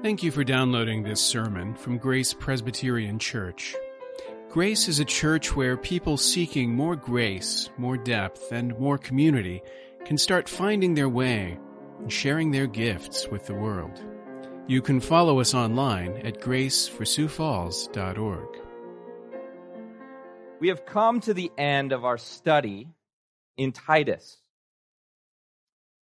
Thank you for downloading this sermon from Grace Presbyterian Church. Grace is a church where people seeking more grace, more depth, and more community can start finding their way and sharing their gifts with the world. You can follow us online at graceforsiouxfalls.org. We have come to the end of our study in Titus.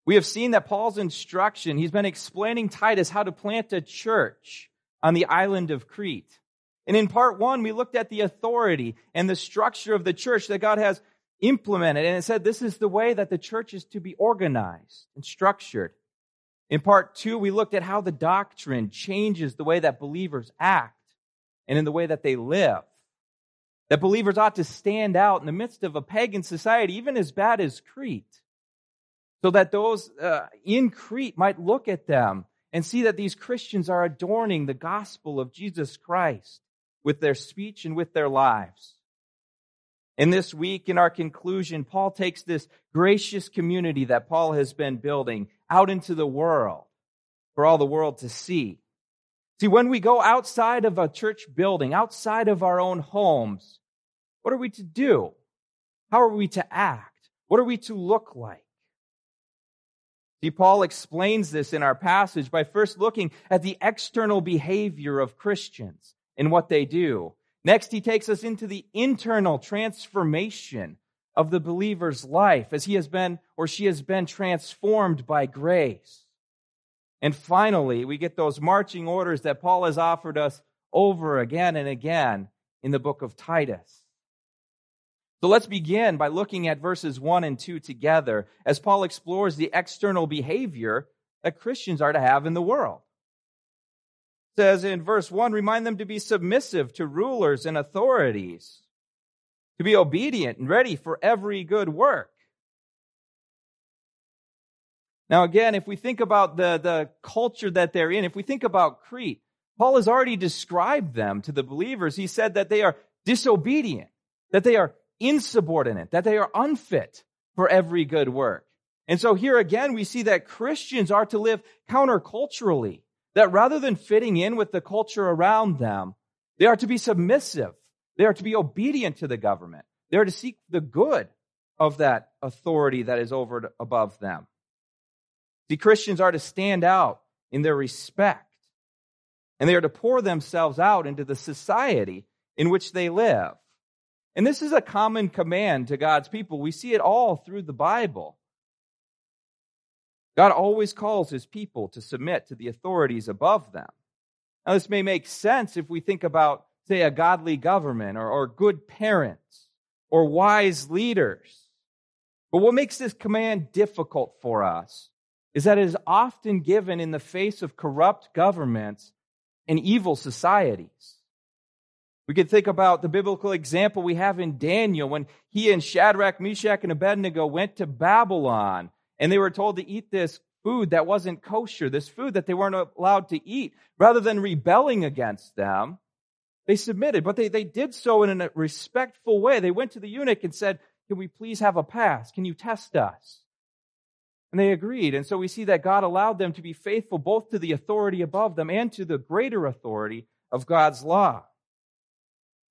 We have seen that Paul's instruction, he's been explaining Titus how to plant a church on the island of Crete. And in part one, we looked at the authority and the structure of the church that God has implemented. And it said this is the way that the church is to be organized and structured. In part two, we looked at how the doctrine changes the way that believers act and in the way that they live. That believers ought to stand out in the midst of a pagan society, even as bad as Crete, so that those uh, in Crete might look at them and see that these Christians are adorning the gospel of Jesus Christ with their speech and with their lives. In this week, in our conclusion, Paul takes this gracious community that Paul has been building out into the world for all the world to see. See, when we go outside of a church building, outside of our own homes, what are we to do? How are we to act? What are we to look like? See, Paul explains this in our passage by first looking at the external behavior of Christians and what they do. Next, he takes us into the internal transformation of the believer's life as he has been or she has been transformed by grace. And finally, we get those marching orders that Paul has offered us over again and again in the book of Titus. So let's begin by looking at verses 1 and 2 together as Paul explores the external behavior that Christians are to have in the world. It says in verse 1 remind them to be submissive to rulers and authorities, to be obedient and ready for every good work. Now, again, if we think about the, the culture that they're in, if we think about Crete, Paul has already described them to the believers. He said that they are disobedient, that they are insubordinate, that they are unfit for every good work. And so here again, we see that Christians are to live counterculturally, that rather than fitting in with the culture around them, they are to be submissive. They are to be obedient to the government. They are to seek the good of that authority that is over above them. The Christians are to stand out in their respect, and they are to pour themselves out into the society in which they live. And this is a common command to God's people. We see it all through the Bible. God always calls his people to submit to the authorities above them. Now, this may make sense if we think about, say, a godly government or, or good parents or wise leaders. But what makes this command difficult for us is that it is often given in the face of corrupt governments and evil societies. We could think about the biblical example we have in Daniel when he and Shadrach, Meshach, and Abednego went to Babylon and they were told to eat this food that wasn't kosher, this food that they weren't allowed to eat. Rather than rebelling against them, they submitted, but they, they did so in a respectful way. They went to the eunuch and said, Can we please have a pass? Can you test us? And they agreed. And so we see that God allowed them to be faithful both to the authority above them and to the greater authority of God's law.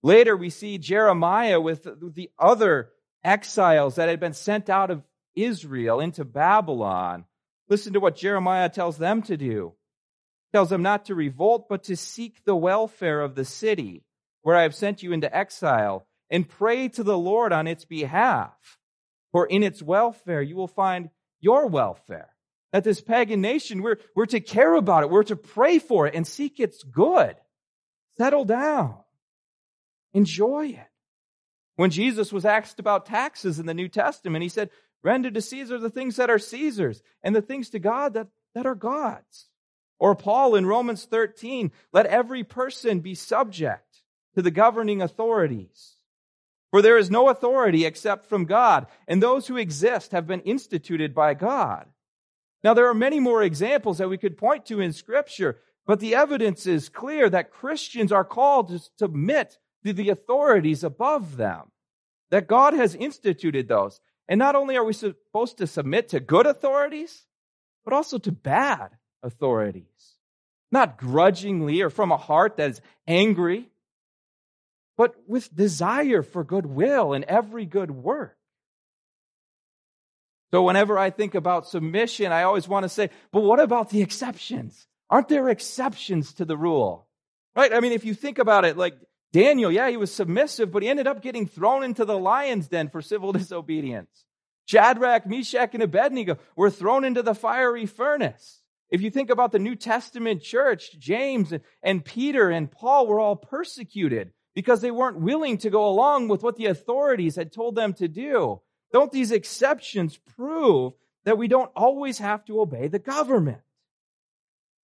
Later, we see Jeremiah with the other exiles that had been sent out of Israel into Babylon. Listen to what Jeremiah tells them to do. He tells them not to revolt, but to seek the welfare of the city where I have sent you into exile and pray to the Lord on its behalf. For in its welfare, you will find your welfare. That this pagan nation, we're, we're to care about it. We're to pray for it and seek its good. Settle down. Enjoy it. When Jesus was asked about taxes in the New Testament, he said, Render to Caesar the things that are Caesar's, and the things to God that, that are God's. Or Paul in Romans 13, let every person be subject to the governing authorities. For there is no authority except from God, and those who exist have been instituted by God. Now, there are many more examples that we could point to in Scripture, but the evidence is clear that Christians are called to submit to the authorities above them. That God has instituted those. And not only are we supposed to submit to good authorities, but also to bad authorities. not grudgingly or from a heart that is angry, but with desire for goodwill and every good work. So whenever I think about submission, I always want to say, but what about the exceptions? Aren't there exceptions to the rule? Right? I mean, if you think about it, like Daniel, yeah, he was submissive, but he ended up getting thrown into the lion's den for civil disobedience. Shadrach, Meshach, and Abednego were thrown into the fiery furnace. If you think about the New Testament church, James and Peter and Paul were all persecuted because they weren't willing to go along with what the authorities had told them to do. Don't these exceptions prove that we don't always have to obey the government?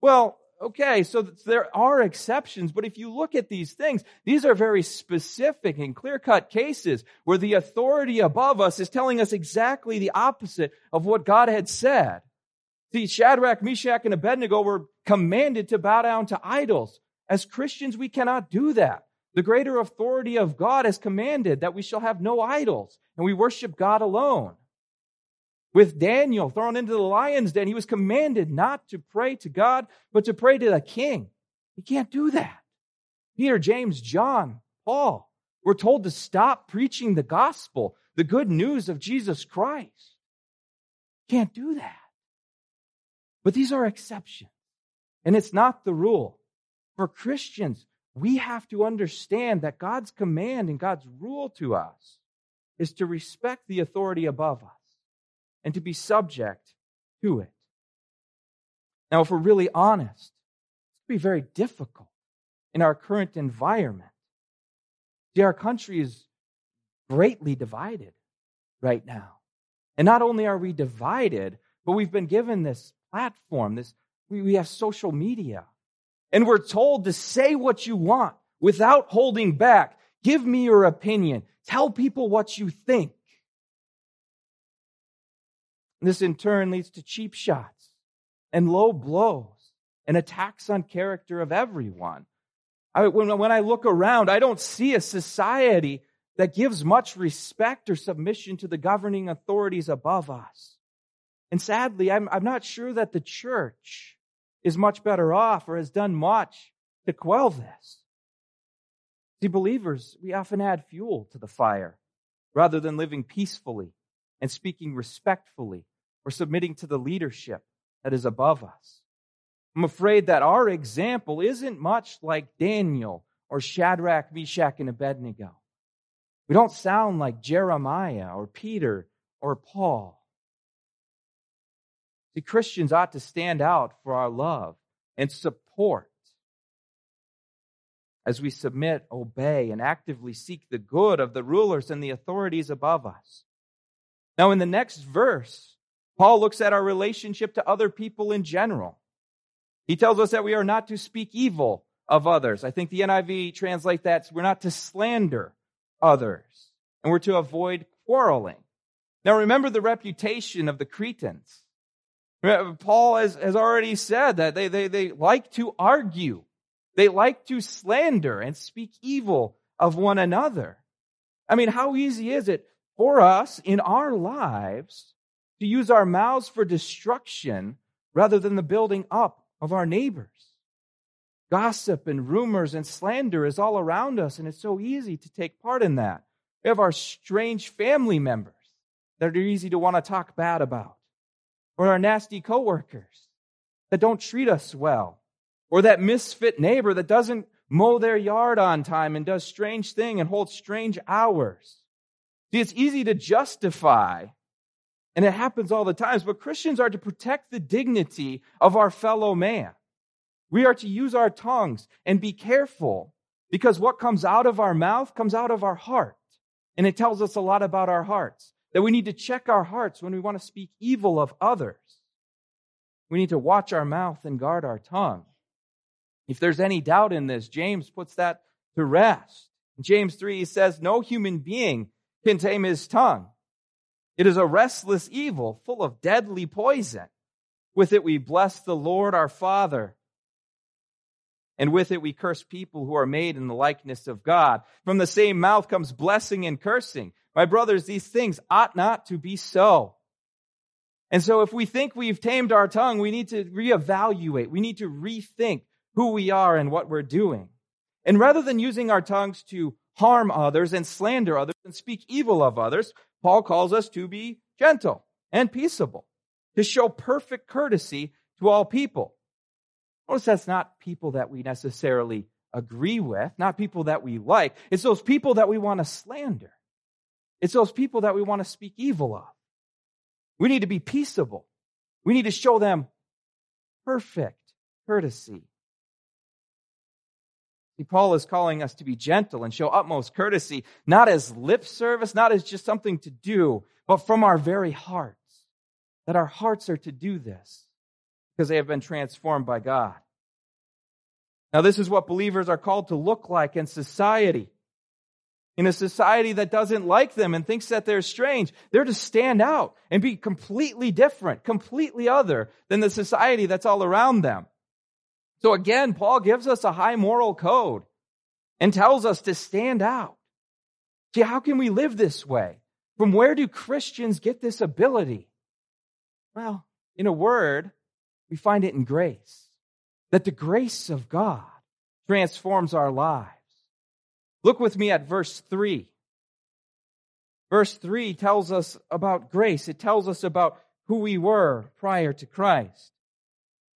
Well, okay, so there are exceptions, but if you look at these things, these are very specific and clear cut cases where the authority above us is telling us exactly the opposite of what God had said. See, Shadrach, Meshach, and Abednego were commanded to bow down to idols. As Christians, we cannot do that. The greater authority of God has commanded that we shall have no idols and we worship God alone. With Daniel thrown into the lion's den, he was commanded not to pray to God, but to pray to the king. He can't do that. Peter, James, John, Paul were told to stop preaching the gospel, the good news of Jesus Christ. Can't do that. But these are exceptions, and it's not the rule. For Christians, we have to understand that God's command and God's rule to us is to respect the authority above us and to be subject to it. Now, if we're really honest, it's going to be very difficult in our current environment. See, our country is greatly divided right now. And not only are we divided, but we've been given this platform, this we, we have social media. And we're told to say what you want without holding back. Give me your opinion. Tell people what you think. This in turn leads to cheap shots and low blows and attacks on character of everyone. I, when, when I look around, I don't see a society that gives much respect or submission to the governing authorities above us. And sadly, I'm, I'm not sure that the church is much better off or has done much to quell this. See, believers, we often add fuel to the fire rather than living peacefully and speaking respectfully or submitting to the leadership that is above us. I'm afraid that our example isn't much like Daniel or Shadrach, Meshach, and Abednego. We don't sound like Jeremiah or Peter or Paul. The Christians ought to stand out for our love and support as we submit, obey, and actively seek the good of the rulers and the authorities above us. Now, in the next verse, Paul looks at our relationship to other people in general. He tells us that we are not to speak evil of others. I think the NIV translates that we're not to slander others and we're to avoid quarreling. Now, remember the reputation of the Cretans. Paul has, has already said that they, they, they like to argue they like to slander and speak evil of one another. I mean, how easy is it for us in our lives to use our mouths for destruction rather than the building up of our neighbors? Gossip and rumors and slander is all around us, and it's so easy to take part in that. We have our strange family members that are easy to want to talk bad about, or our nasty coworkers that don't treat us well or that misfit neighbor that doesn't mow their yard on time and does strange thing and holds strange hours. See, it's easy to justify, and it happens all the times, but Christians are to protect the dignity of our fellow man. We are to use our tongues and be careful because what comes out of our mouth comes out of our heart. And it tells us a lot about our hearts that we need to check our hearts when we want to speak evil of others. We need to watch our mouth and guard our tongue. If there's any doubt in this, James puts that to rest. In James 3, he says, No human being can tame his tongue. It is a restless evil full of deadly poison. With it we bless the Lord our Father. And with it we curse people who are made in the likeness of God. From the same mouth comes blessing and cursing. My brothers, these things ought not to be so. And so if we think we've tamed our tongue, we need to reevaluate. We need to rethink who we are and what we're doing. And rather than using our tongues to harm others and slander others and speak evil of others, Paul calls us to be gentle and peaceable, to show perfect courtesy to all people. Notice that's not people that we necessarily agree with, not people that we like. It's those people that we want to slander. It's those people that we want to speak evil of. We need to be peaceable. We need to show them perfect courtesy. See, Paul is calling us to be gentle and show utmost courtesy, not as lip service, not as just something to do, but from our very hearts. That our hearts are to do this because they have been transformed by God. Now, this is what believers are called to look like in society. In a society that doesn't like them and thinks that they're strange, they're to stand out and be completely different, completely other than the society that's all around them. So again, Paul gives us a high moral code and tells us to stand out. See, how can we live this way? From where do Christians get this ability? Well, in a word, we find it in grace. That the grace of God transforms our lives. Look with me at verse 3. Verse 3 tells us about grace. It tells us about who we were prior to Christ.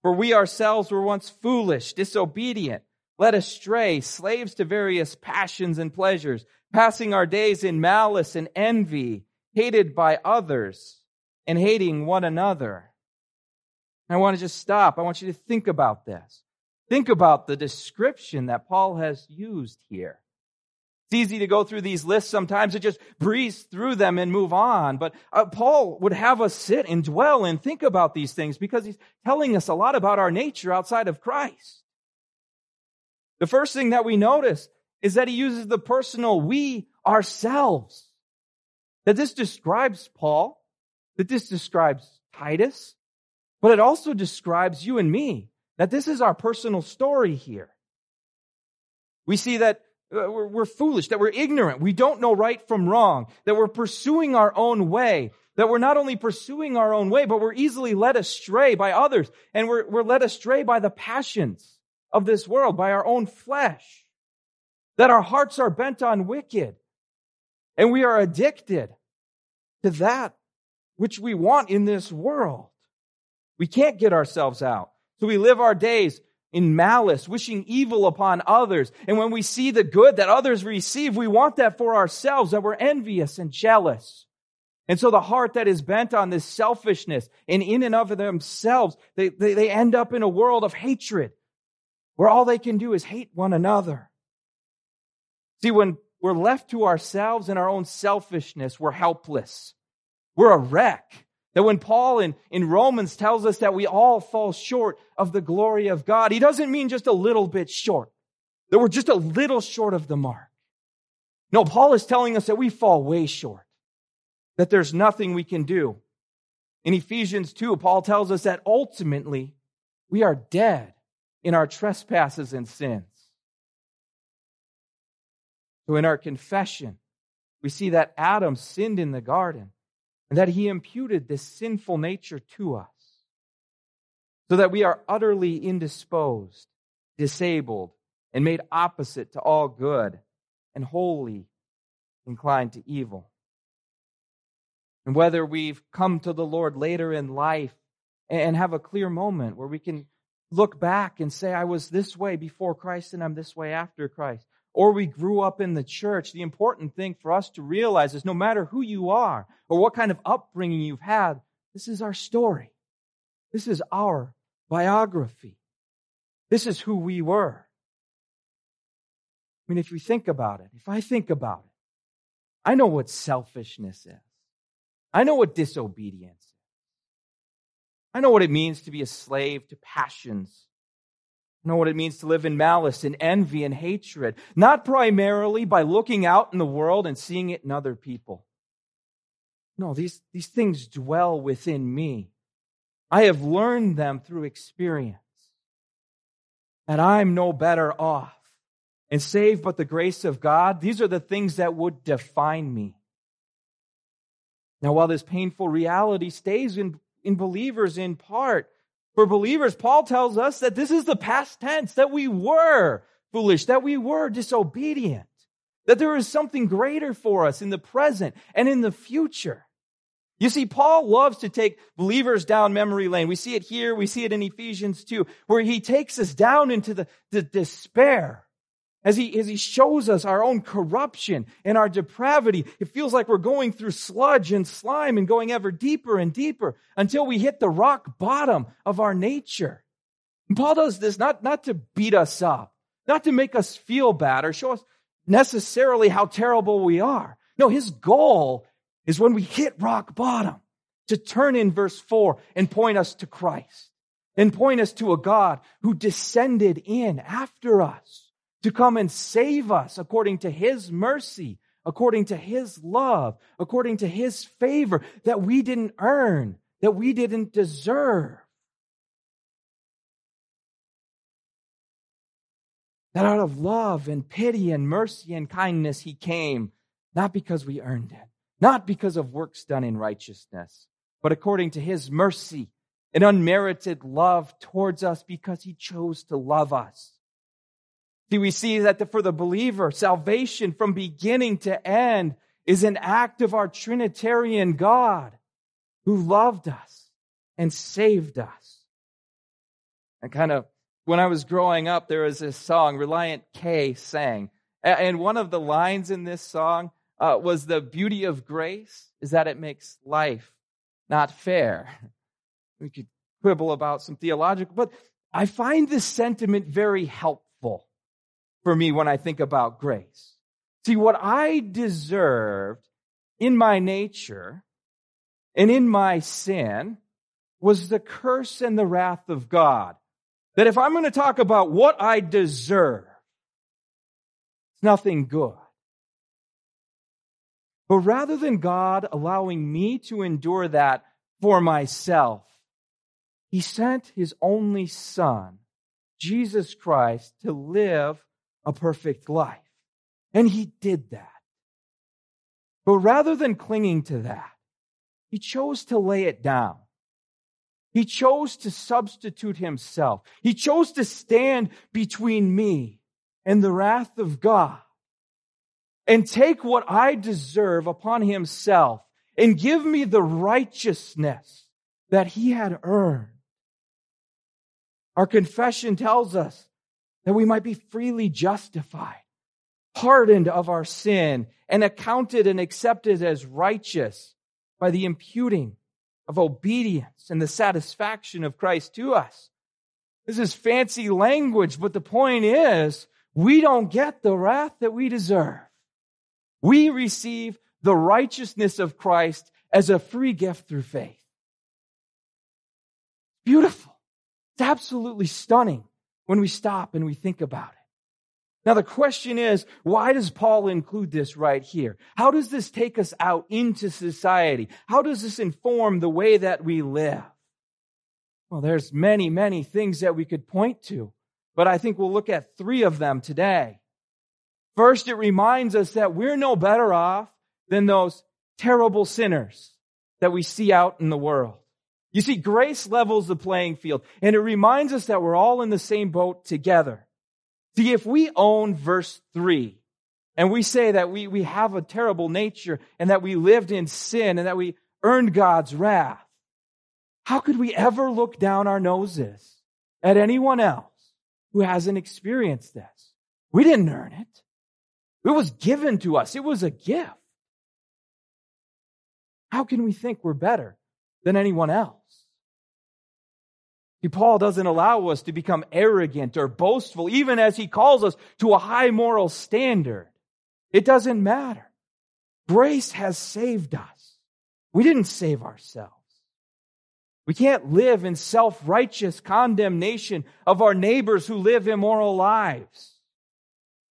For we ourselves were once foolish, disobedient, led astray, slaves to various passions and pleasures, passing our days in malice and envy, hated by others, and hating one another. I want to just stop. I want you to think about this. Think about the description that Paul has used here. It's easy to go through these lists sometimes and just breeze through them and move on. But uh, Paul would have us sit and dwell and think about these things because he's telling us a lot about our nature outside of Christ. The first thing that we notice is that he uses the personal we ourselves. That this describes Paul, that this describes Titus, but it also describes you and me, that this is our personal story here. We see that Uh, we're, we're foolish, that we're ignorant, we don't know right from wrong, that we're pursuing our own way, that we're not only pursuing our own way, but we're easily led astray by others, and we're, we're led astray by the passions of this world, by our own flesh, that our hearts are bent on wicked, and we are addicted to that which we want in this world. We can't get ourselves out. So we live our days in malice, wishing evil upon others. And when we see the good that others receive, we want that for ourselves, that we're envious and jealous. And so the heart that is bent on this selfishness and in and of themselves, they, they, they end up in a world of hatred where all they can do is hate one another. See, when we're left to ourselves and our own selfishness, we're helpless. We're a wreck. That when Paul in, in Romans tells us that we all fall short of the glory of God, he doesn't mean just a little bit short. That we're just a little short of the mark. No, Paul is telling us that we fall way short. That there's nothing we can do. In Ephesians 2, Paul tells us that ultimately we are dead in our trespasses and sins. So in our confession, we see that Adam sinned in the garden and that he imputed this sinful nature to us so that we are utterly indisposed, disabled, and made opposite to all good and wholly inclined to evil. And whether we've come to the Lord later in life and have a clear moment where we can look back and say, I was this way before Christ and I'm this way after Christ or we grew up in the church, the important thing for us to realize is no matter who you are or what kind of upbringing you've had, this is our story. This is our biography. This is who we were. I mean, if you think about it, if I think about it, I know what selfishness is. I know what disobedience is. I know what it means to be a slave to passions know what it means to live in malice and envy and hatred, not primarily by looking out in the world and seeing it in other people. No, these, these things dwell within me. I have learned them through experience. And I'm no better off. And save but the grace of God, these are the things that would define me. Now, while this painful reality stays in, in believers in part, For believers, Paul tells us that this is the past tense, that we were foolish, that we were disobedient, that there is something greater for us in the present and in the future. You see, Paul loves to take believers down memory lane. We see it here, we see it in Ephesians 2, where he takes us down into the, the despair as he, as he shows us our own corruption and our depravity, it feels like we're going through sludge and slime and going ever deeper and deeper until we hit the rock bottom of our nature. And Paul does this not, not to beat us up, not to make us feel bad or show us necessarily how terrible we are. No, his goal is when we hit rock bottom to turn in verse 4 and point us to Christ and point us to a God who descended in after us to come and save us according to his mercy, according to his love, according to his favor that we didn't earn, that we didn't deserve. That out of love and pity and mercy and kindness he came, not because we earned it, not because of works done in righteousness, but according to his mercy and unmerited love towards us because he chose to love us See, we see that for the believer, salvation from beginning to end is an act of our Trinitarian God who loved us and saved us. And kind of, when I was growing up, there was this song Relient K sang. And one of the lines in this song uh, was the beauty of grace is that it makes life not fair. We could quibble about some theological, but I find this sentiment very helpful for me when I think about grace. See, what I deserved in my nature and in my sin was the curse and the wrath of God. That if I'm going to talk about what I deserve, it's nothing good. But rather than God allowing me to endure that for myself, He sent His only Son, Jesus Christ, to live a perfect life. And he did that. But rather than clinging to that, he chose to lay it down. He chose to substitute himself. He chose to stand between me and the wrath of God and take what I deserve upon himself and give me the righteousness that he had earned. Our confession tells us that we might be freely justified, pardoned of our sin, and accounted and accepted as righteous by the imputing of obedience and the satisfaction of Christ to us. This is fancy language, but the point is, we don't get the wrath that we deserve. We receive the righteousness of Christ as a free gift through faith. Beautiful. It's absolutely stunning when we stop and we think about it. Now, the question is, why does Paul include this right here? How does this take us out into society? How does this inform the way that we live? Well, there's many, many things that we could point to, but I think we'll look at three of them today. First, it reminds us that we're no better off than those terrible sinners that we see out in the world. You see, grace levels the playing field and it reminds us that we're all in the same boat together. See, if we own verse three and we say that we, we have a terrible nature and that we lived in sin and that we earned God's wrath, how could we ever look down our noses at anyone else who hasn't experienced this? We didn't earn it. It was given to us. It was a gift. How can we think we're better than anyone else? Paul doesn't allow us to become arrogant or boastful, even as he calls us to a high moral standard. It doesn't matter. Grace has saved us. We didn't save ourselves. We can't live in self righteous condemnation of our neighbors who live immoral lives,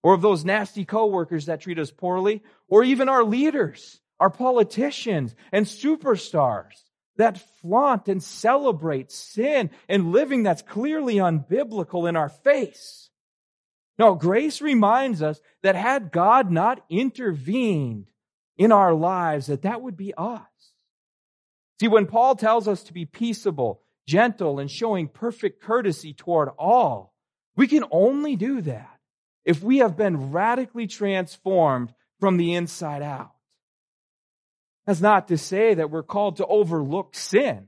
or of those nasty coworkers that treat us poorly, or even our leaders, our politicians, and superstars that flaunt and celebrate sin and living that's clearly unbiblical in our face. No, grace reminds us that had God not intervened in our lives, that that would be us. See, when Paul tells us to be peaceable, gentle, and showing perfect courtesy toward all. We can only do that if we have been radically transformed from the inside out. That's not to say that we're called to overlook sin.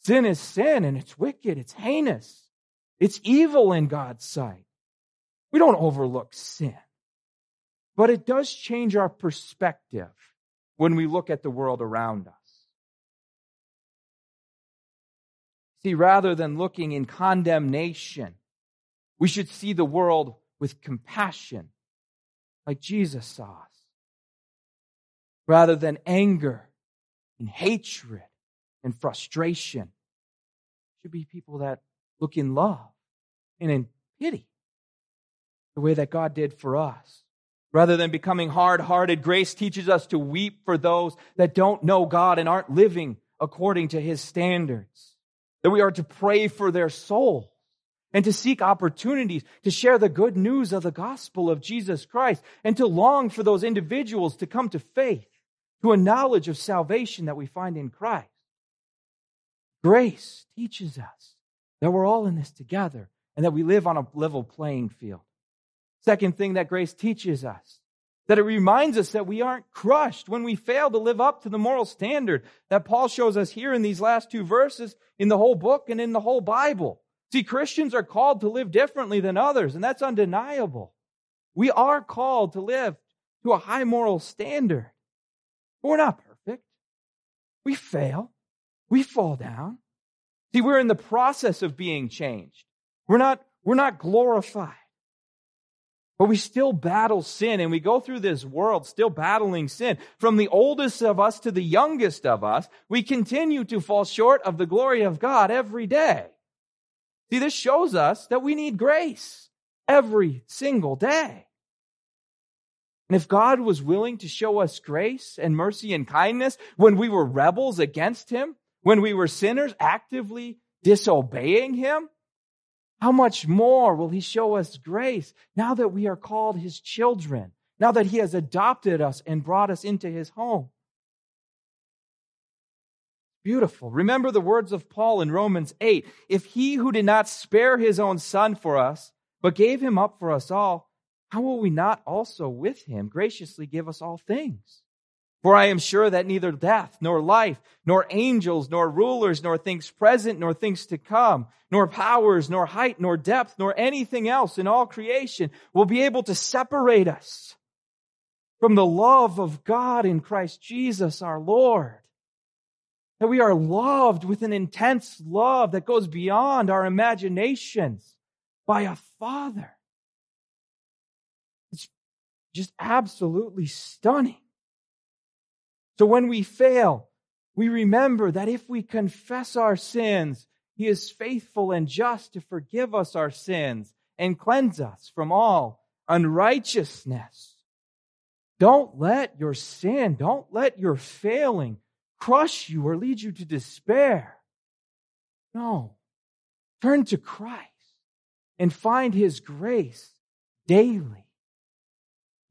Sin is sin and it's wicked, it's heinous, it's evil in God's sight. We don't overlook sin. But it does change our perspective when we look at the world around us. See, rather than looking in condemnation, we should see the world with compassion, like Jesus saw us. Rather than anger and hatred and frustration, should be people that look in love and in pity, the way that God did for us. Rather than becoming hard hearted, grace teaches us to weep for those that don't know God and aren't living according to his standards. That we are to pray for their souls and to seek opportunities to share the good news of the gospel of Jesus Christ and to long for those individuals to come to faith, to a knowledge of salvation that we find in Christ. Grace teaches us that we're all in this together and that we live on a level playing field. Second thing that grace teaches us that it reminds us that we aren't crushed when we fail to live up to the moral standard that Paul shows us here in these last two verses in the whole book and in the whole Bible. See, Christians are called to live differently than others, and that's undeniable. We are called to live to a high moral standard. But we're not perfect. We fail. We fall down. See, we're in the process of being changed. We're not, we're not glorified. But we still battle sin and we go through this world still battling sin. From the oldest of us to the youngest of us, we continue to fall short of the glory of God every day. See, this shows us that we need grace every single day. And if God was willing to show us grace and mercy and kindness when we were rebels against Him, when we were sinners actively disobeying Him, how much more will he show us grace now that we are called his children, now that he has adopted us and brought us into his home? Beautiful. Remember the words of Paul in Romans 8. If he who did not spare his own son for us, but gave him up for us all, how will we not also with him graciously give us all things? For I am sure that neither death, nor life, nor angels, nor rulers, nor things present, nor things to come, nor powers, nor height, nor depth, nor anything else in all creation will be able to separate us from the love of God in Christ Jesus our Lord. That we are loved with an intense love that goes beyond our imaginations by a Father. Just absolutely stunning. So when we fail, we remember that if we confess our sins, He is faithful and just to forgive us our sins and cleanse us from all unrighteousness. Don't let your sin, don't let your failing crush you or lead you to despair. No. Turn to Christ and find His grace daily,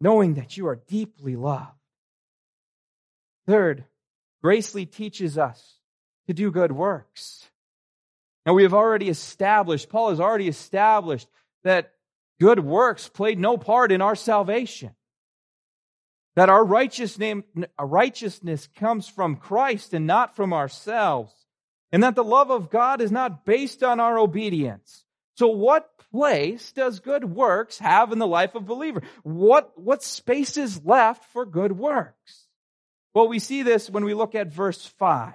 knowing that you are deeply loved. Third, Gracely teaches us to do good works. Now we have already established, Paul has already established that good works played no part in our salvation. That our righteousness, righteousness comes from Christ and not from ourselves. And that the love of God is not based on our obedience. So what place does good works have in the life of believer? What, what space is left for good works? Well, we see this when we look at verse 5.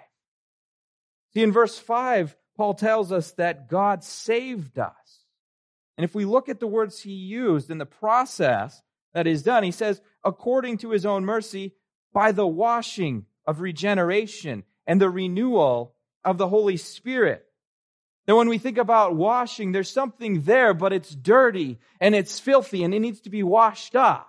See, in verse 5, Paul tells us that God saved us. And if we look at the words he used in the process that is done, he says, according to his own mercy, by the washing of regeneration and the renewal of the Holy Spirit. Now, when we think about washing, there's something there, but it's dirty and it's filthy and it needs to be washed off.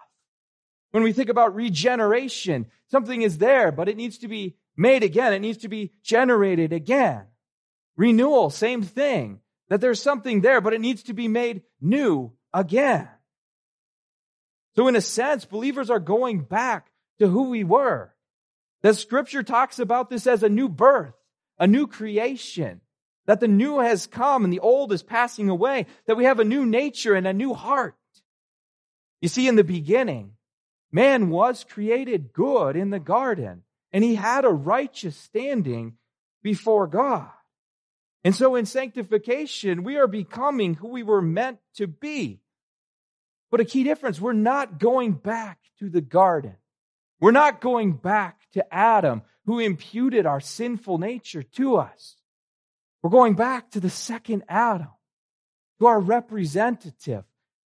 When we think about regeneration, something is there, but it needs to be made again. It needs to be generated again. Renewal, same thing. That there's something there, but it needs to be made new again. So in a sense, believers are going back to who we were. The scripture talks about this as a new birth, a new creation. That the new has come and the old is passing away, that we have a new nature and a new heart. You see, in the beginning, man was created good in the garden, and he had a righteous standing before God. And so in sanctification, we are becoming who we were meant to be. But a key difference, we're not going back to the garden. We're not going back to Adam, who imputed our sinful nature to us. We're going back to the second Adam, to our representative,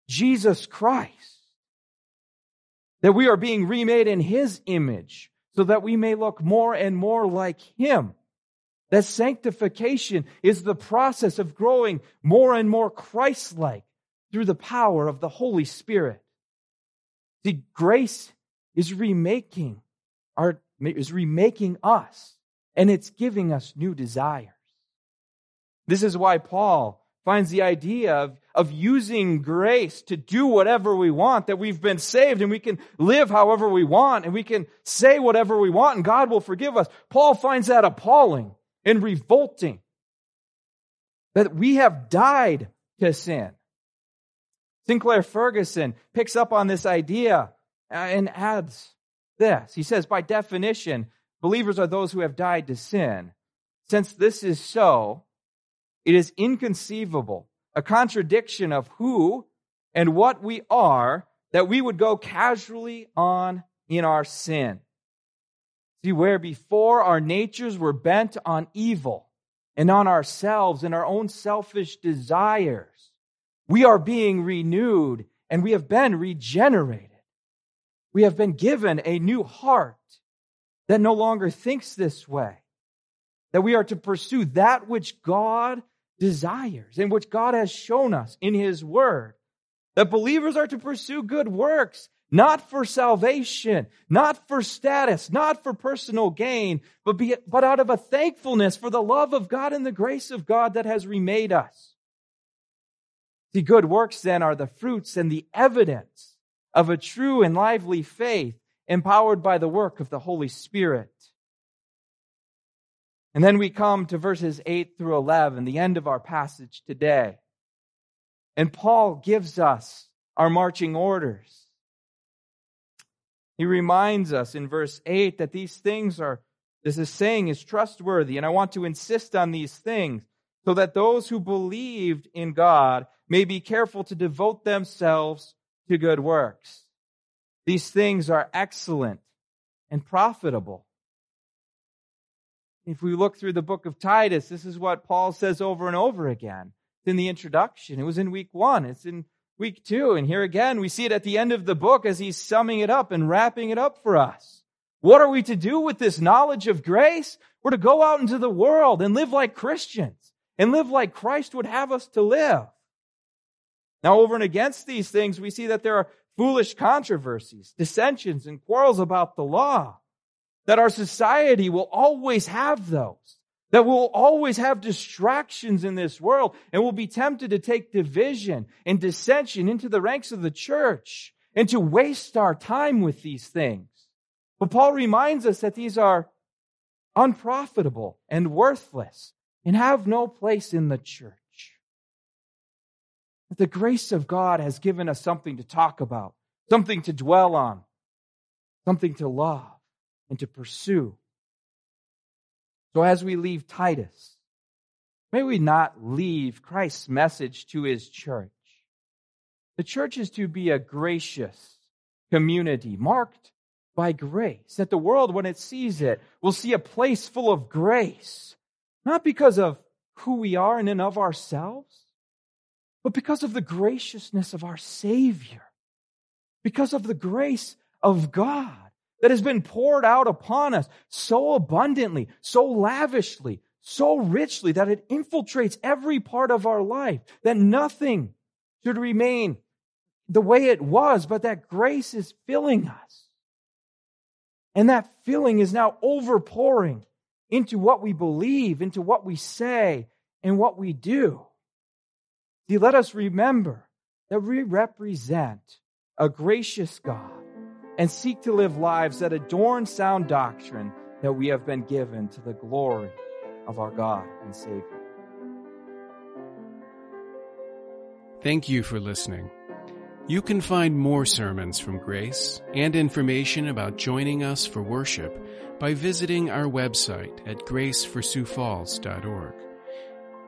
Jesus Christ. That we are being remade in his image so that we may look more and more like him. That sanctification is the process of growing more and more Christ like through the power of the Holy Spirit. See, grace is remaking our, is remaking us and it's giving us new desires. This is why Paul finds the idea of, of using grace to do whatever we want, that we've been saved and we can live however we want and we can say whatever we want and God will forgive us. Paul finds that appalling and revolting. That we have died to sin. Sinclair Ferguson picks up on this idea uh, and adds this. He says, by definition, believers are those who have died to sin. Since this is so, it is inconceivable, a contradiction of who and what we are, that we would go casually on in our sin. See, where before our natures were bent on evil and on ourselves and our own selfish desires, we are being renewed and we have been regenerated. We have been given a new heart that no longer thinks this way, that we are to pursue that which God desires and which God has shown us in His Word. That believers are to pursue good works, not for salvation, not for status, not for personal gain, but, be, but out of a thankfulness for the love of God and the grace of God that has remade us. The good works then are the fruits and the evidence of a true and lively faith empowered by the work of the Holy Spirit. And then we come to verses 8 through 11, the end of our passage today. And Paul gives us our marching orders. He reminds us in verse 8 that these things are, this is saying is trustworthy, and I want to insist on these things so that those who believed in God may be careful to devote themselves to good works. These things are excellent and profitable. If we look through the book of Titus, this is what Paul says over and over again. It's in the introduction. It was in week one. It's in week two. And here again, we see it at the end of the book as he's summing it up and wrapping it up for us. What are we to do with this knowledge of grace? We're to go out into the world and live like Christians and live like Christ would have us to live. Now, over and against these things, we see that there are foolish controversies, dissensions, and quarrels about the law that our society will always have those, that we'll always have distractions in this world and we'll be tempted to take division and dissension into the ranks of the church and to waste our time with these things. But Paul reminds us that these are unprofitable and worthless and have no place in the church. The grace of God has given us something to talk about, something to dwell on, something to love and to pursue. So as we leave Titus, may we not leave Christ's message to his church. The church is to be a gracious community marked by grace, that the world, when it sees it, will see a place full of grace, not because of who we are in and of ourselves, but because of the graciousness of our Savior, because of the grace of God that has been poured out upon us so abundantly, so lavishly, so richly that it infiltrates every part of our life, that nothing should remain the way it was, but that grace is filling us. And that filling is now overpouring into what we believe, into what we say, and what we do. See, let us remember that we represent a gracious God and seek to live lives that adorn sound doctrine that we have been given to the glory of our God and Savior. Thank you for listening. You can find more sermons from Grace and information about joining us for worship by visiting our website at graceforsiouxfalls.org.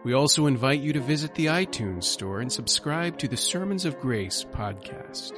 We also invite you to visit the iTunes store and subscribe to the Sermons of Grace podcast.